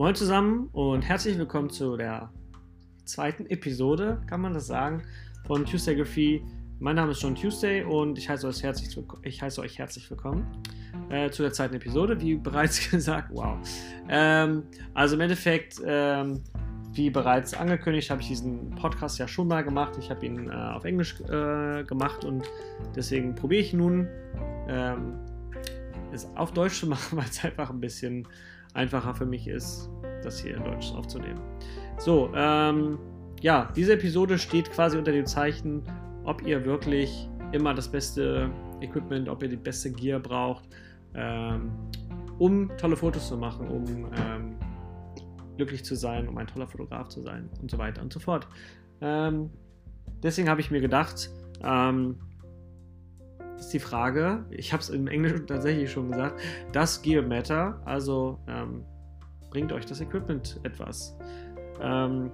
Moin zusammen und herzlich willkommen zu der zweiten Episode, kann man das sagen, von Tuesday Graffiti. Mein Name ist John Tuesday und ich heiße euch herzlich, ich heiße euch herzlich willkommen äh, zu der zweiten Episode, wie bereits gesagt. Wow. Ähm, also im Endeffekt, ähm, wie bereits angekündigt, habe ich diesen Podcast ja schon mal gemacht. Ich habe ihn äh, auf Englisch äh, gemacht und deswegen probiere ich nun, ähm, es auf Deutsch zu machen, weil es einfach ein bisschen einfacher für mich ist, das hier in Deutsch aufzunehmen. So, ähm, ja, diese Episode steht quasi unter dem Zeichen, ob ihr wirklich immer das beste Equipment, ob ihr die beste Gear braucht, ähm, um tolle Fotos zu machen, um ähm, glücklich zu sein, um ein toller Fotograf zu sein und so weiter und so fort. Ähm, deswegen habe ich mir gedacht, ähm, ist die Frage, ich habe es im Englischen tatsächlich schon gesagt, das Gear Matter, also ähm, bringt euch das Equipment etwas. Ähm,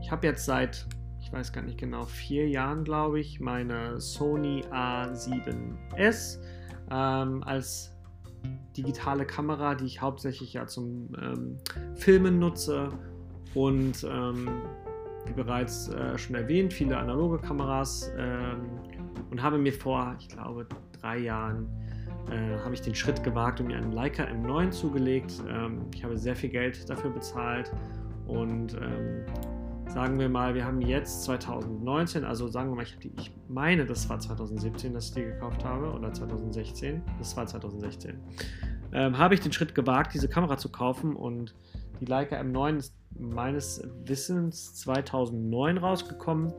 ich habe jetzt seit, ich weiß gar nicht genau, vier Jahren, glaube ich, meine Sony A7S ähm, als digitale Kamera, die ich hauptsächlich ja zum ähm, Filmen nutze und ähm, wie bereits äh, schon erwähnt, viele analoge Kameras ähm, und habe mir vor, ich glaube, drei Jahren äh, habe ich den Schritt gewagt und mir einen Leica M9 zugelegt. Ähm, ich habe sehr viel Geld dafür bezahlt und ähm, sagen wir mal, wir haben jetzt 2019, also sagen wir mal, ich, die, ich, meine, das war 2017, dass ich die gekauft habe oder 2016. Das war 2016. Ähm, habe ich den Schritt gewagt, diese Kamera zu kaufen und die Leica M9 ist meines Wissens 2009 rausgekommen.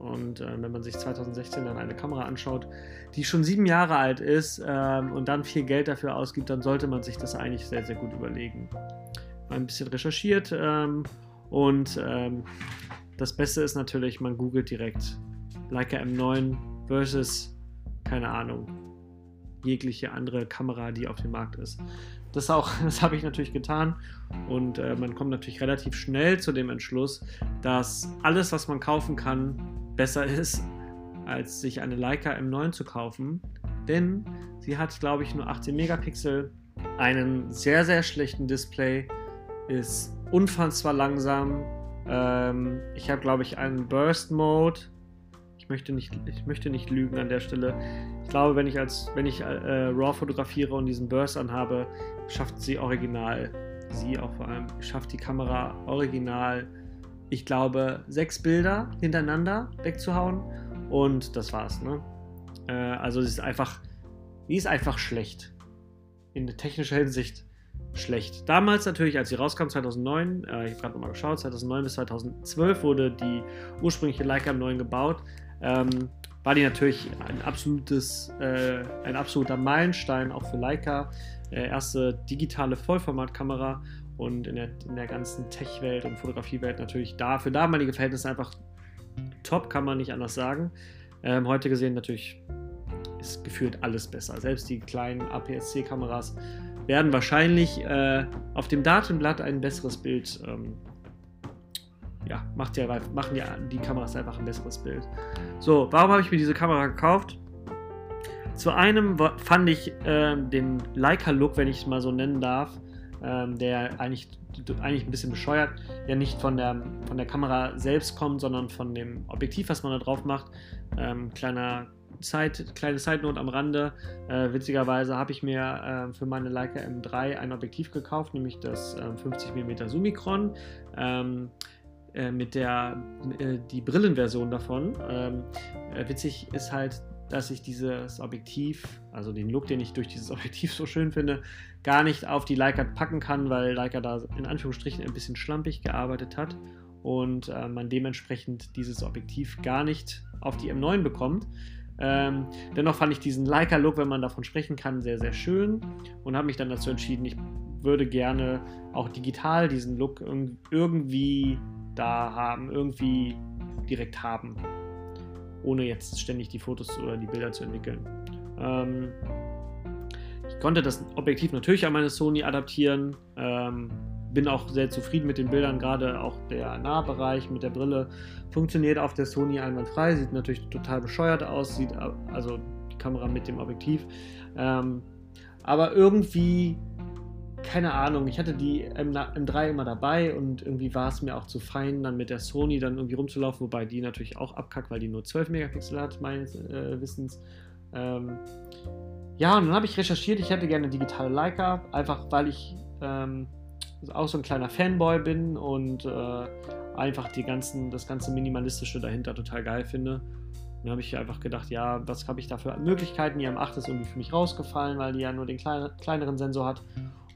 Und äh, wenn man sich 2016 dann eine Kamera anschaut, die schon sieben Jahre alt ist ähm, und dann viel Geld dafür ausgibt, dann sollte man sich das eigentlich sehr, sehr gut überlegen. Ein bisschen recherchiert ähm, und ähm, das Beste ist natürlich, man googelt direkt Leica M9 versus, keine Ahnung, jegliche andere Kamera, die auf dem Markt ist. Das, das habe ich natürlich getan und äh, man kommt natürlich relativ schnell zu dem Entschluss, dass alles, was man kaufen kann, besser ist, als sich eine Leica M9 zu kaufen, denn sie hat, glaube ich, nur 18 Megapixel, einen sehr, sehr schlechten Display, ist unfassbar langsam. Ähm, ich habe, glaube ich, einen Burst Mode. Ich möchte, nicht, ich möchte nicht lügen an der Stelle. Ich glaube, wenn ich als wenn ich äh, RAW fotografiere und diesen Burst anhabe, schafft sie original, sie auch vor allem, schafft die Kamera original, ich glaube, sechs Bilder hintereinander wegzuhauen. Und das war's, ne? Äh, also sie ist einfach, die ist einfach schlecht. In technischer Hinsicht schlecht. Damals natürlich, als sie rauskam, 2009, äh, ich habe gerade nochmal geschaut, 2009 bis 2012 wurde die ursprüngliche Leica M9 gebaut. Ähm, war die natürlich ein absolutes, äh, ein absoluter Meilenstein auch für Leica. Äh, erste digitale Vollformatkamera und in der, in der ganzen Tech-Welt und Fotografiewelt natürlich da für damalige Verhältnisse einfach top, kann man nicht anders sagen. Ähm, heute gesehen natürlich ist gefühlt alles besser. Selbst die kleinen APS-C-Kameras werden wahrscheinlich äh, auf dem Datenblatt ein besseres Bild. Ähm, ja, macht ja, machen ja die Kameras einfach ein besseres Bild. So, warum habe ich mir diese Kamera gekauft? Zu einem fand ich äh, den Leica-Look, wenn ich es mal so nennen darf, ähm, der eigentlich, eigentlich ein bisschen bescheuert, ja nicht von der, von der Kamera selbst kommt, sondern von dem Objektiv, was man da drauf macht. Ähm, kleiner Side, kleine Note am Rande. Äh, witzigerweise habe ich mir äh, für meine Leica M3 ein Objektiv gekauft, nämlich das äh, 50mm Summicron. Ähm, äh, mit der äh, die Brillenversion davon. Ähm, äh, witzig ist halt, dass ich dieses Objektiv, also den Look, den ich durch dieses Objektiv so schön finde, gar nicht auf die Leica packen kann, weil Leica da in Anführungsstrichen ein bisschen schlampig gearbeitet hat und äh, man dementsprechend dieses Objektiv gar nicht auf die M9 bekommt. Ähm, dennoch fand ich diesen Leica-Look, wenn man davon sprechen kann, sehr, sehr schön und habe mich dann dazu entschieden, ich würde gerne auch digital diesen Look irgendwie da haben, irgendwie direkt haben, ohne jetzt ständig die Fotos oder die Bilder zu entwickeln. Ähm, ich konnte das Objektiv natürlich an meine Sony adaptieren. Ähm, bin auch sehr zufrieden mit den Bildern, gerade auch der Nahbereich mit der Brille funktioniert auf der Sony einwandfrei, sieht natürlich total bescheuert aus, sieht also die Kamera mit dem Objektiv. Ähm, aber irgendwie keine Ahnung, ich hatte die M, M3 immer dabei und irgendwie war es mir auch zu fein, dann mit der Sony dann irgendwie rumzulaufen, wobei die natürlich auch abkackt, weil die nur 12 Megapixel hat, meines äh, Wissens. Ähm, ja, und dann habe ich recherchiert, ich hätte gerne digitale Leica, einfach weil ich ähm, auch so ein kleiner Fanboy bin und äh, einfach die ganzen, das ganze Minimalistische dahinter total geil finde. Dann habe ich einfach gedacht, ja, was habe ich da für Möglichkeiten? Die M8 ist irgendwie für mich rausgefallen, weil die ja nur den kleine, kleineren Sensor hat.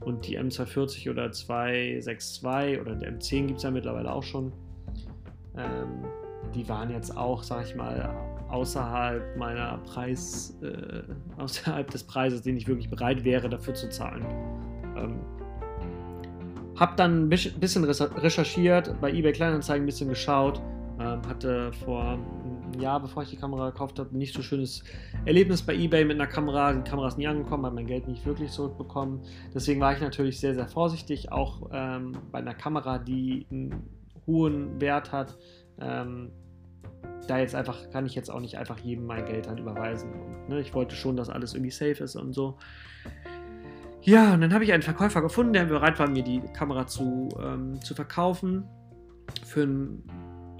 Und die M240 oder 262 oder der M10 gibt es ja mittlerweile auch schon. Ähm, die waren jetzt auch, sag ich mal, außerhalb meiner Preis, äh, außerhalb des Preises, den ich wirklich bereit wäre, dafür zu zahlen. Ähm, hab dann ein bisschen recherchiert, bei eBay Kleinanzeigen ein bisschen geschaut, ähm, hatte vor Jahr, bevor ich die Kamera gekauft habe, nicht so schönes Erlebnis bei eBay mit einer Kamera. Die Kamera ist nie angekommen, habe mein Geld nicht wirklich zurückbekommen. Deswegen war ich natürlich sehr, sehr vorsichtig, auch ähm, bei einer Kamera, die einen hohen Wert hat. Ähm, da jetzt einfach, kann ich jetzt auch nicht einfach jedem mein Geld dann überweisen. Und, ne, ich wollte schon, dass alles irgendwie safe ist und so. Ja, und dann habe ich einen Verkäufer gefunden, der bereit war, mir die Kamera zu, ähm, zu verkaufen. Für einen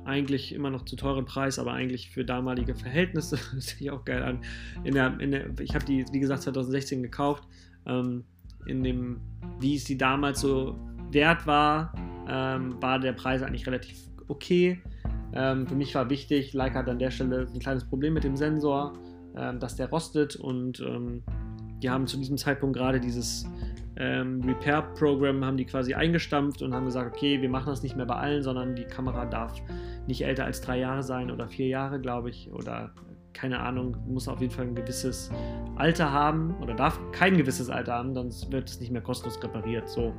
eigentlich immer noch zu teuren Preis, aber eigentlich für damalige Verhältnisse, das sieht auch geil an. In der, in der, ich habe die, wie gesagt, 2016 gekauft. Ähm, in dem, wie es die damals so wert war, ähm, war der Preis eigentlich relativ okay. Ähm, für mich war wichtig, Leica hat an der Stelle ein kleines Problem mit dem Sensor, ähm, dass der rostet und ähm, die haben zu diesem Zeitpunkt gerade dieses ähm, Repair-Programm haben die quasi eingestampft und haben gesagt, okay, wir machen das nicht mehr bei allen, sondern die Kamera darf nicht älter als drei Jahre sein oder vier Jahre, glaube ich, oder keine Ahnung, muss auf jeden Fall ein gewisses Alter haben oder darf kein gewisses Alter haben, sonst wird es nicht mehr kostenlos repariert. So,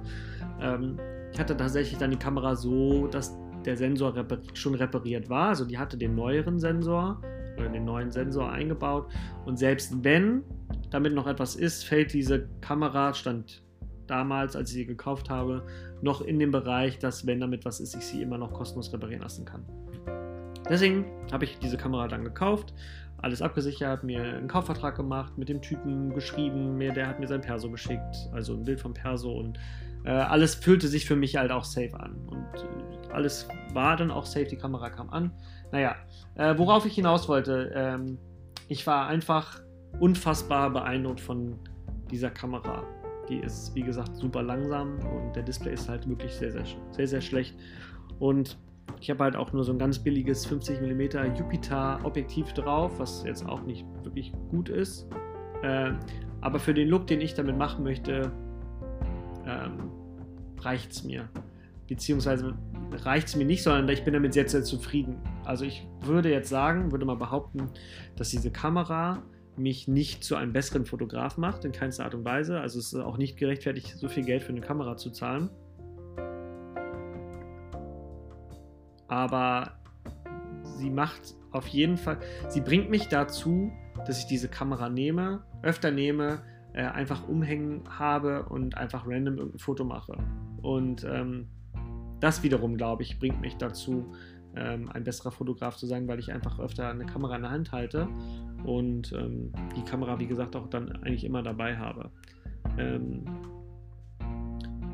ähm, ich hatte tatsächlich dann die Kamera so, dass der Sensor repar schon repariert war, also die hatte den neueren Sensor oder den neuen Sensor eingebaut und selbst wenn damit noch etwas ist, fällt diese Kamera, stand damals, als ich sie gekauft habe, noch in dem Bereich, dass wenn damit was ist, ich sie immer noch kostenlos reparieren lassen kann. Deswegen habe ich diese Kamera dann gekauft, alles abgesichert, mir einen Kaufvertrag gemacht, mit dem Typen geschrieben, mir, der hat mir sein Perso geschickt, also ein Bild vom Perso und äh, alles fühlte sich für mich halt auch safe an. Und äh, alles war dann auch safe, die Kamera kam an. Naja, äh, worauf ich hinaus wollte, ähm, ich war einfach unfassbar beeindruckt von dieser Kamera. Die ist, wie gesagt, super langsam und der Display ist halt wirklich sehr, sehr, sehr, sehr schlecht. Und ich habe halt auch nur so ein ganz billiges 50 mm Jupiter Objektiv drauf, was jetzt auch nicht wirklich gut ist. Äh, aber für den Look, den ich damit machen möchte, ähm, reicht es mir. Beziehungsweise reicht es mir nicht, sondern ich bin damit sehr, sehr zufrieden. Also ich würde jetzt sagen, würde mal behaupten, dass diese Kamera mich nicht zu einem besseren Fotograf macht, in keinster Art und Weise. Also es ist auch nicht gerechtfertigt, so viel Geld für eine Kamera zu zahlen. Aber sie macht auf jeden Fall, sie bringt mich dazu, dass ich diese Kamera nehme, öfter nehme, äh, einfach umhängen habe und einfach random irgendein Foto mache. Und ähm, das wiederum, glaube ich, bringt mich dazu, ähm, ein besserer Fotograf zu sein, weil ich einfach öfter eine Kamera in der Hand halte und ähm, die Kamera, wie gesagt, auch dann eigentlich immer dabei habe. Ähm,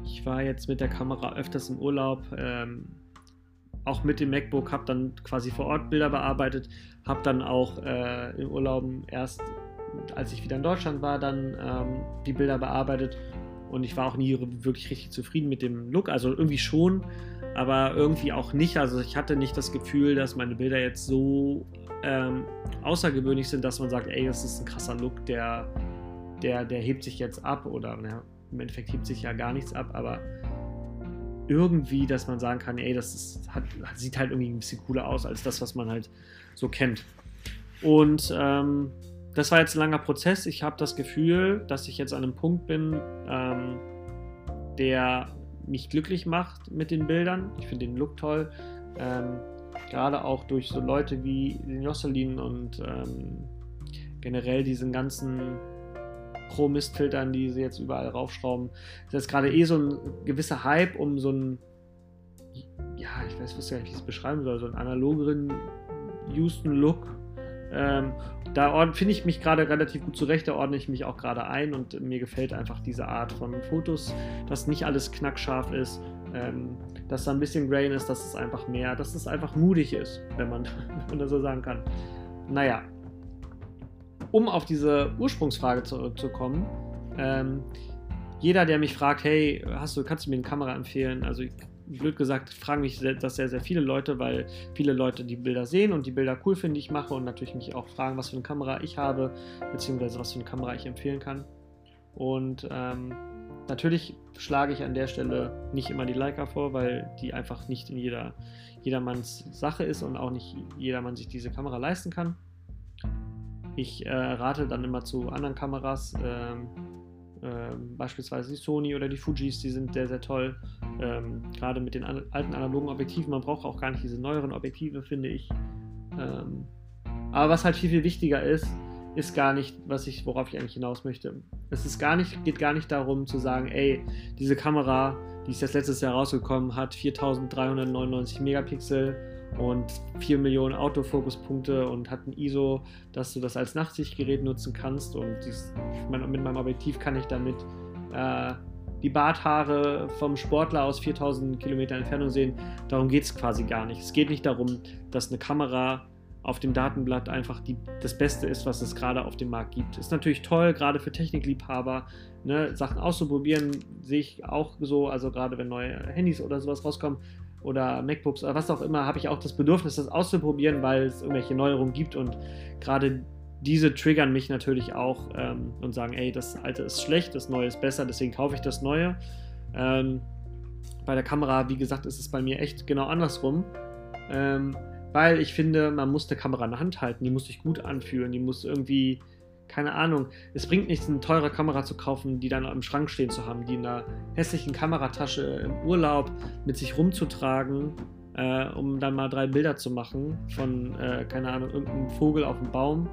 ich war jetzt mit der Kamera öfters im Urlaub, ähm, auch mit dem MacBook, habe dann quasi vor Ort Bilder bearbeitet, habe dann auch äh, im Urlaub erst, als ich wieder in Deutschland war, dann ähm, die Bilder bearbeitet und ich war auch nie wirklich richtig zufrieden mit dem Look, also irgendwie schon, aber irgendwie auch nicht. Also ich hatte nicht das Gefühl, dass meine Bilder jetzt so ähm, außergewöhnlich sind, dass man sagt, ey, das ist ein krasser Look, der, der, der hebt sich jetzt ab oder na, im Endeffekt hebt sich ja gar nichts ab, aber irgendwie, dass man sagen kann, ey, das ist, hat, sieht halt irgendwie ein bisschen cooler aus als das, was man halt so kennt. Und ähm, das war jetzt ein langer Prozess. Ich habe das Gefühl, dass ich jetzt an einem Punkt bin, ähm, der mich glücklich macht mit den Bildern. Ich finde den Look toll. Ähm, gerade auch durch so Leute wie den Josselin und ähm, generell diesen ganzen Pro-Mist-Filtern, die sie jetzt überall raufschrauben. Das ist gerade eh so ein gewisser Hype um so einen, ja, ich weiß, wie ich es beschreiben soll, so einen analogeren Houston-Look Ähm, da finde ich mich gerade relativ gut zurecht, da ordne ich mich auch gerade ein und mir gefällt einfach diese Art von Fotos, dass nicht alles knackscharf ist, ähm, dass da ein bisschen Grain ist, dass es einfach mehr, dass es einfach mutig ist, wenn man, wenn man das so sagen kann. Naja, um auf diese Ursprungsfrage zurückzukommen, ähm, jeder, der mich fragt, hey, hast du, kannst du mir eine Kamera empfehlen? Also blöd gesagt, fragen mich das sehr, sehr viele Leute, weil viele Leute die Bilder sehen und die Bilder cool finden, die ich mache und natürlich mich auch fragen, was für eine Kamera ich habe, beziehungsweise was für eine Kamera ich empfehlen kann. Und ähm, natürlich schlage ich an der Stelle nicht immer die Leica vor, weil die einfach nicht in jeder, jedermanns Sache ist und auch nicht jedermann sich diese Kamera leisten kann. Ich äh, rate dann immer zu anderen Kameras, ähm, ähm, beispielsweise die Sony oder die Fujis, die sind sehr, sehr toll. Ähm, gerade mit den alten analogen Objektiven. Man braucht auch gar nicht diese neueren Objektive, finde ich. Ähm, aber was halt viel, viel wichtiger ist, ist gar nicht, was ich, worauf ich eigentlich hinaus möchte. Es ist gar nicht, geht gar nicht darum zu sagen, ey, diese Kamera, die ist jetzt letztes Jahr rausgekommen, hat 4399 Megapixel und 4 Millionen Autofokuspunkte und hat ein ISO, dass du das als Nachtsichtgerät nutzen kannst. Und dies, mein, mit meinem Objektiv kann ich damit äh, die Barthaare vom Sportler aus 4000 Kilometer Entfernung sehen. Darum geht es quasi gar nicht. Es geht nicht darum, dass eine Kamera auf dem Datenblatt einfach die, das Beste ist, was es gerade auf dem Markt gibt. Ist natürlich toll, gerade für Technikliebhaber, ne, Sachen auszuprobieren, sehe ich auch so, also gerade wenn neue Handys oder sowas rauskommen, oder MacBooks oder was auch immer, habe ich auch das Bedürfnis, das auszuprobieren, weil es irgendwelche Neuerungen gibt und gerade diese triggern mich natürlich auch ähm, und sagen, ey, das alte ist schlecht, das neue ist besser, deswegen kaufe ich das neue. Ähm, bei der Kamera, wie gesagt, ist es bei mir echt genau andersrum. Ähm, weil ich finde, man muss eine Kamera in der Hand halten, die muss sich gut anfühlen, die muss irgendwie keine Ahnung, es bringt nichts, eine teure Kamera zu kaufen, die dann im Schrank stehen zu haben, die in einer hässlichen Kameratasche im Urlaub mit sich rumzutragen, äh, um dann mal drei Bilder zu machen von, äh, keine Ahnung, irgendeinem Vogel auf dem Baum.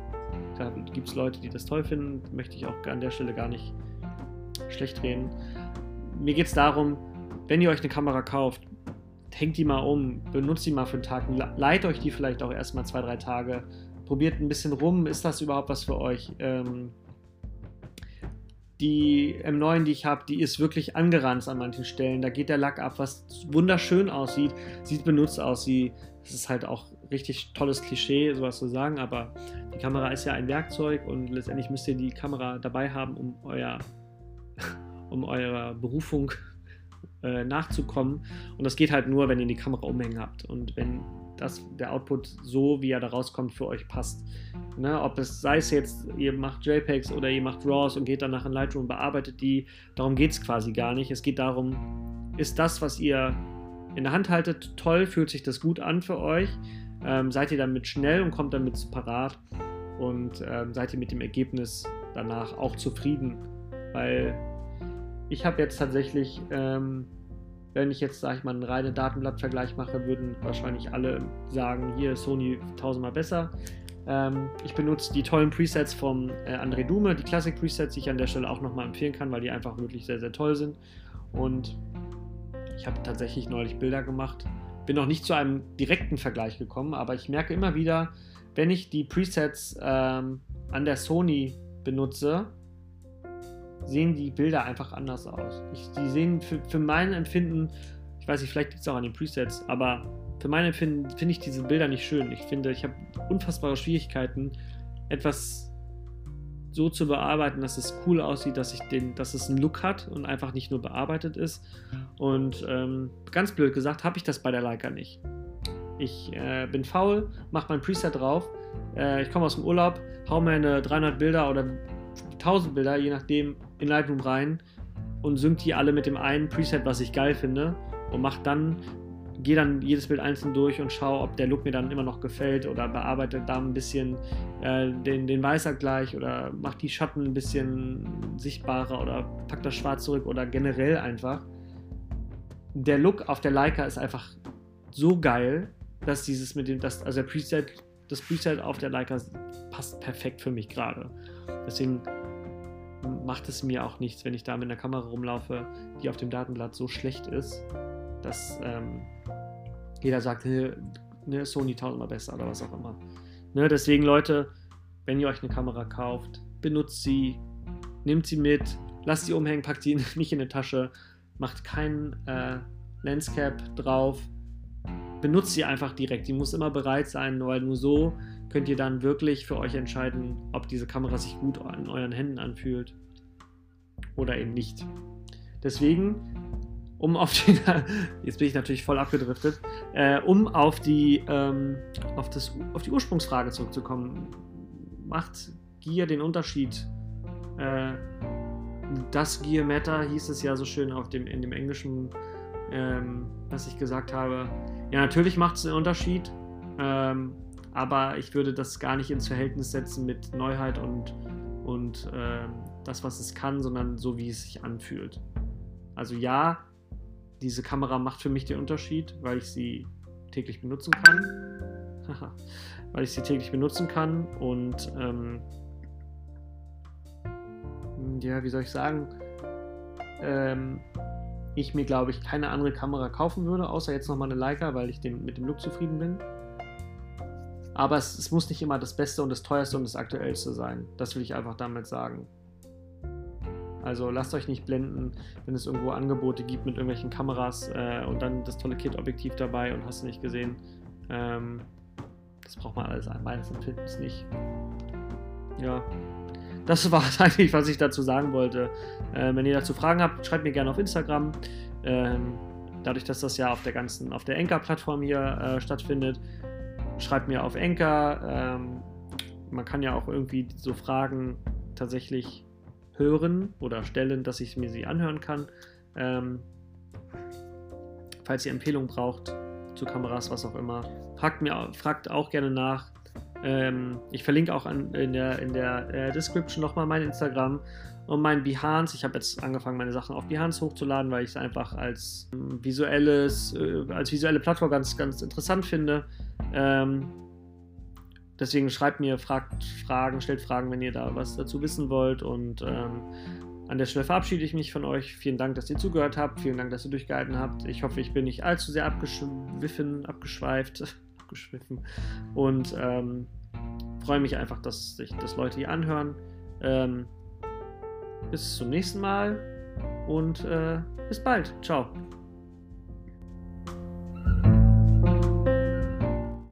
Da gibt es Leute, die das toll finden, möchte ich auch an der Stelle gar nicht schlecht reden. Mir geht es darum, wenn ihr euch eine Kamera kauft, hängt die mal um, benutzt die mal für einen Tag, leiht euch die vielleicht auch erstmal zwei, drei Tage probiert ein bisschen rum, ist das überhaupt was für euch? Ähm, die M9, die ich habe, die ist wirklich angeranzt an manchen Stellen. Da geht der Lack ab, was wunderschön aussieht, sieht benutzt aus. Sie, das ist halt auch richtig tolles Klischee, sowas zu sagen, aber die Kamera ist ja ein Werkzeug und letztendlich müsst ihr die Kamera dabei haben, um euer, um eurer Berufung äh, nachzukommen. Und das geht halt nur, wenn ihr die Kamera umhängen habt und wenn dass der Output so, wie er da rauskommt, für euch passt. Ne, ob es sei es jetzt, ihr macht JPEGs oder ihr macht RAWs und geht danach in Lightroom und bearbeitet die, darum geht es quasi gar nicht. Es geht darum, ist das, was ihr in der Hand haltet, toll, fühlt sich das gut an für euch? Ähm, seid ihr damit schnell und kommt damit parat? Und ähm, seid ihr mit dem Ergebnis danach auch zufrieden? Weil ich habe jetzt tatsächlich ähm, wenn ich jetzt, sage ich mal, einen reinen Datenblattvergleich mache, würden wahrscheinlich alle sagen, hier Sony tausendmal besser. Ähm, ich benutze die tollen Presets von äh, André Dume, die Classic Presets, die ich an der Stelle auch nochmal empfehlen kann, weil die einfach wirklich sehr, sehr toll sind. Und ich habe tatsächlich neulich Bilder gemacht. Bin noch nicht zu einem direkten Vergleich gekommen, aber ich merke immer wieder, wenn ich die Presets ähm, an der Sony benutze, sehen die Bilder einfach anders aus. Ich, die sehen für, für mein Empfinden, ich weiß nicht, vielleicht liegt es auch an den Presets, aber für mein Empfinden finde ich diese Bilder nicht schön. Ich finde, ich habe unfassbare Schwierigkeiten, etwas so zu bearbeiten, dass es cool aussieht, dass, ich den, dass es einen Look hat und einfach nicht nur bearbeitet ist. Und ähm, ganz blöd gesagt, habe ich das bei der Leica nicht. Ich äh, bin faul, mache mein Preset drauf, äh, ich komme aus dem Urlaub, hau mir eine 300 Bilder oder 1000 Bilder, je nachdem, in Lightroom rein und sync die alle mit dem einen Preset, was ich geil finde und mach dann, gehe dann jedes Bild einzeln durch und schaue, ob der Look mir dann immer noch gefällt oder bearbeite da ein bisschen äh, den, den Weißabgleich oder mach die Schatten ein bisschen sichtbarer oder pack das Schwarz zurück oder generell einfach. Der Look auf der Leica ist einfach so geil, dass dieses mit dem, das, also der Preset, das Preset auf der Leica passt perfekt für mich gerade. Deswegen macht es mir auch nichts, wenn ich da mit einer Kamera rumlaufe, die auf dem Datenblatt so schlecht ist, dass ähm, jeder sagt, ne, Sony tausendmal besser oder was auch immer. Ne, deswegen, Leute, wenn ihr euch eine Kamera kauft, benutzt sie, nehmt sie mit, lasst sie umhängen, packt sie nicht in eine Tasche, macht keinen äh, Lenscap drauf, benutzt sie einfach direkt. Die muss immer bereit sein, weil nur so könnt ihr dann wirklich für euch entscheiden, ob diese Kamera sich gut an euren Händen anfühlt oder eben nicht. Deswegen, um auf die, jetzt bin ich natürlich voll abgedriftet, äh, um auf die, ähm, auf, das, auf die Ursprungsfrage zurückzukommen, macht Gear den Unterschied? Äh, das Gear Matter hieß es ja so schön auf dem, in dem Englischen, ähm, was ich gesagt habe. Ja, natürlich macht es einen Unterschied. Ähm, aber ich würde das gar nicht ins Verhältnis setzen mit Neuheit und, und äh, das, was es kann, sondern so, wie es sich anfühlt. Also ja, diese Kamera macht für mich den Unterschied, weil ich sie täglich benutzen kann. weil ich sie täglich benutzen kann und ähm, ja, wie soll ich sagen, ähm, ich mir glaube ich keine andere Kamera kaufen würde, außer jetzt nochmal eine Leica, weil ich den, mit dem Look zufrieden bin. Aber es, es, muss nicht immer das Beste und das Teuerste und das Aktuellste sein. Das will ich einfach damit sagen. Also lasst euch nicht blenden, wenn es irgendwo Angebote gibt mit irgendwelchen Kameras äh, und dann das tolle Kit-Objektiv dabei und hast du nicht gesehen. Ähm, das braucht man alles meines Empfindens nicht. Ja, das war eigentlich, was ich dazu sagen wollte. Äh, wenn ihr dazu Fragen habt, schreibt mir gerne auf Instagram. Ähm, dadurch, dass das ja auf der ganzen, auf der Enker-Plattform hier äh, stattfindet, schreibt mir auf Enker. Ähm, man kann ja auch irgendwie so Fragen tatsächlich hören oder stellen, dass ich mir sie anhören kann. Ähm, falls ihr Empfehlungen braucht zu Kameras, was auch immer, fragt, mir, fragt auch gerne nach. Ähm, ich verlinke auch an, in der, in der äh, Description nochmal mein Instagram und mein Behance. Ich habe jetzt angefangen, meine Sachen auf Behance hochzuladen, weil ich es einfach als äh, visuelles, äh, als visuelle Plattform ganz, ganz interessant finde. Ähm, deswegen schreibt mir, fragt Fragen, stellt Fragen, wenn ihr da was dazu wissen wollt. Und ähm, an der Stelle verabschiede ich mich von euch. Vielen Dank, dass ihr zugehört habt. Vielen Dank, dass ihr durchgehalten habt. Ich hoffe, ich bin nicht allzu sehr abgeschwiffen, abgeschweift, abgeschwiffen. Und ähm, freue mich einfach, dass sich das Leute hier anhören. Ähm, bis zum nächsten Mal und äh, bis bald. Ciao.